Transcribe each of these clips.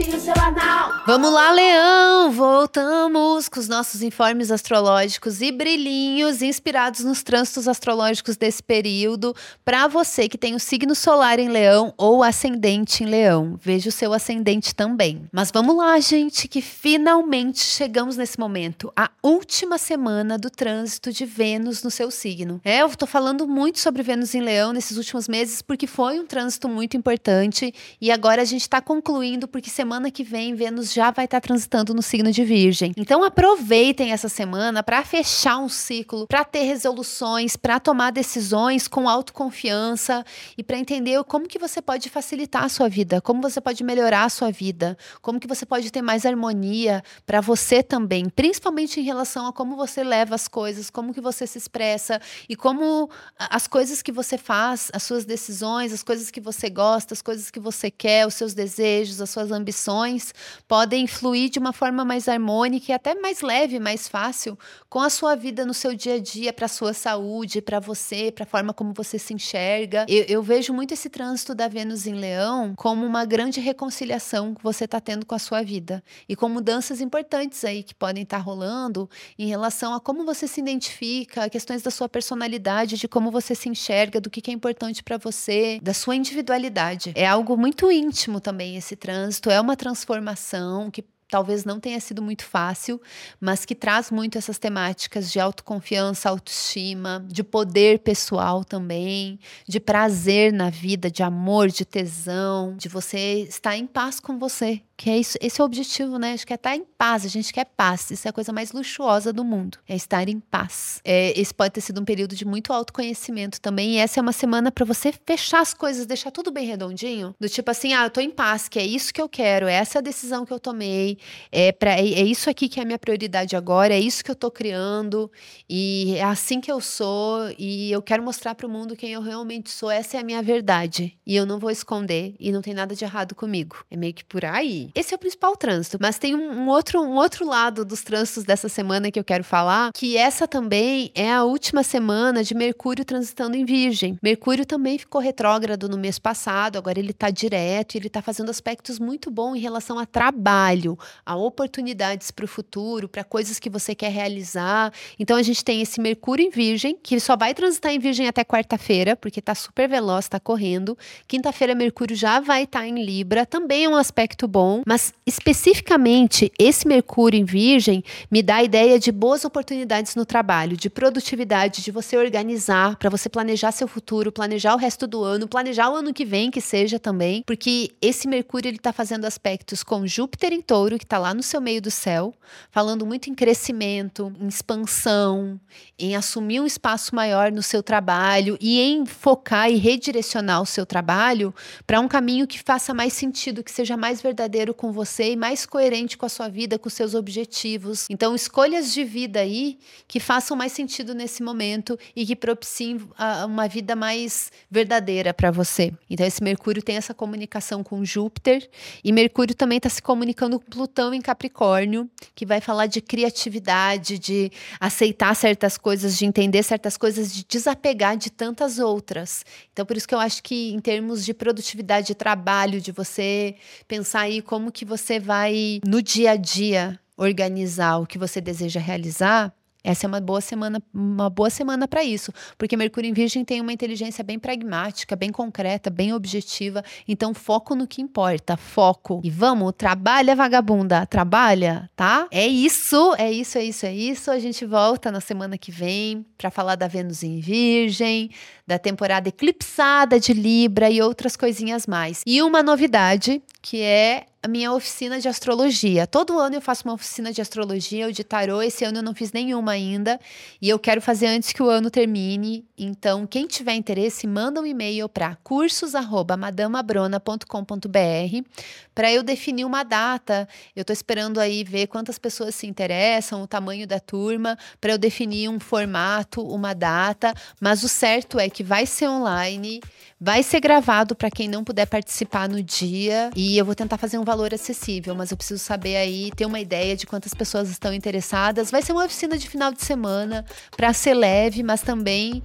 Seu anal. Vamos lá, Leão! Voltamos com os nossos informes astrológicos e brilhinhos inspirados nos trânsitos astrológicos desse período. Para você que tem o signo solar em Leão ou ascendente em Leão, veja o seu ascendente também. Mas vamos lá, gente, que finalmente chegamos nesse momento, a última semana do trânsito de Vênus no seu signo. É, eu tô falando muito sobre Vênus em Leão nesses últimos meses porque foi um trânsito muito importante e agora a gente está concluindo porque semana que vem Vênus já vai estar tá transitando no signo de Virgem. Então aproveitem essa semana para fechar um ciclo, para ter resoluções, para tomar decisões com autoconfiança e para entender como que você pode facilitar a sua vida, como você pode melhorar a sua vida, como que você pode ter mais harmonia para você também, principalmente em relação a como você leva as coisas, como que você se expressa e como as coisas que você faz, as suas decisões, as coisas que você gosta, as coisas que você quer, os seus desejos, as suas ambições podem fluir de uma forma mais harmônica e até mais leve, mais fácil com a sua vida no seu dia a dia, para a sua saúde, para você, para a forma como você se enxerga. Eu, eu vejo muito esse trânsito da Vênus em Leão como uma grande reconciliação que você está tendo com a sua vida e com mudanças importantes aí que podem estar tá rolando em relação a como você se identifica, questões da sua personalidade, de como você se enxerga, do que, que é importante para você, da sua individualidade. É algo muito íntimo também esse trânsito, é uma transformação que talvez não tenha sido muito fácil, mas que traz muito essas temáticas de autoconfiança, autoestima, de poder pessoal também, de prazer na vida, de amor, de tesão, de você estar em paz com você, que é isso, esse é o objetivo, né? Acho que é estar em paz. A gente quer paz. Isso é a coisa mais luxuosa do mundo. É estar em paz. É, esse pode ter sido um período de muito autoconhecimento também. E essa é uma semana para você fechar as coisas, deixar tudo bem redondinho. Do tipo assim, ah, eu tô em paz, que é isso que eu quero, é essa a decisão que eu tomei, é, pra, é, é isso aqui que é a minha prioridade agora, é isso que eu tô criando, e é assim que eu sou, e eu quero mostrar para o mundo quem eu realmente sou. Essa é a minha verdade. E eu não vou esconder, e não tem nada de errado comigo. É meio que por aí. Esse é o principal trânsito, mas tem um, outro, um outro lado dos trânsitos dessa semana que eu quero falar, que essa também é a última semana de Mercúrio transitando em Virgem. Mercúrio também ficou retrógrado no mês passado, agora ele está direto, ele está fazendo aspectos muito bons em relação a trabalho, a oportunidades para o futuro, para coisas que você quer realizar. Então a gente tem esse Mercúrio em Virgem, que só vai transitar em Virgem até quarta-feira, porque está super veloz, está correndo. Quinta-feira Mercúrio já vai estar tá em Libra, também é um aspecto bom mas especificamente esse Mercúrio em Virgem me dá a ideia de boas oportunidades no trabalho, de produtividade, de você organizar, para você planejar seu futuro, planejar o resto do ano, planejar o ano que vem que seja também, porque esse Mercúrio ele está fazendo aspectos com Júpiter em Touro, que está lá no seu meio do céu, falando muito em crescimento, em expansão, em assumir um espaço maior no seu trabalho e em focar e redirecionar o seu trabalho para um caminho que faça mais sentido, que seja mais verdadeiro verdadeiro com você e mais coerente com a sua vida, com seus objetivos. Então, escolhas de vida aí que façam mais sentido nesse momento e que propiciem uma vida mais verdadeira para você. Então, esse Mercúrio tem essa comunicação com Júpiter e Mercúrio também está se comunicando com Plutão em Capricórnio, que vai falar de criatividade, de aceitar certas coisas, de entender certas coisas, de desapegar de tantas outras. Então, por isso que eu acho que em termos de produtividade de trabalho, de você pensar aí como que você vai no dia a dia organizar o que você deseja realizar, essa é uma boa semana, uma boa semana para isso, porque Mercúrio em Virgem tem uma inteligência bem pragmática, bem concreta, bem objetiva. Então foco no que importa, foco. E vamos, trabalha vagabunda, trabalha, tá? É isso, é isso, é isso, é isso. A gente volta na semana que vem para falar da Vênus em Virgem, da temporada eclipsada de Libra e outras coisinhas mais. E uma novidade que é a minha oficina de astrologia. Todo ano eu faço uma oficina de astrologia ou de tarô. Esse ano eu não fiz nenhuma ainda e eu quero fazer antes que o ano termine. Então, quem tiver interesse, manda um e-mail para cursos@madamabrona.com.br para eu definir uma data. Eu estou esperando aí ver quantas pessoas se interessam, o tamanho da turma, para eu definir um formato, uma data. Mas o certo é que vai ser online Vai ser gravado para quem não puder participar no dia e eu vou tentar fazer um valor acessível, mas eu preciso saber aí, ter uma ideia de quantas pessoas estão interessadas. Vai ser uma oficina de final de semana para ser leve, mas também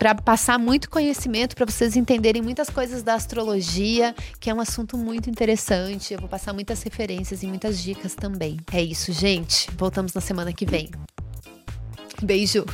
para passar muito conhecimento, para vocês entenderem muitas coisas da astrologia, que é um assunto muito interessante. Eu vou passar muitas referências e muitas dicas também. É isso, gente. Voltamos na semana que vem. Beijo!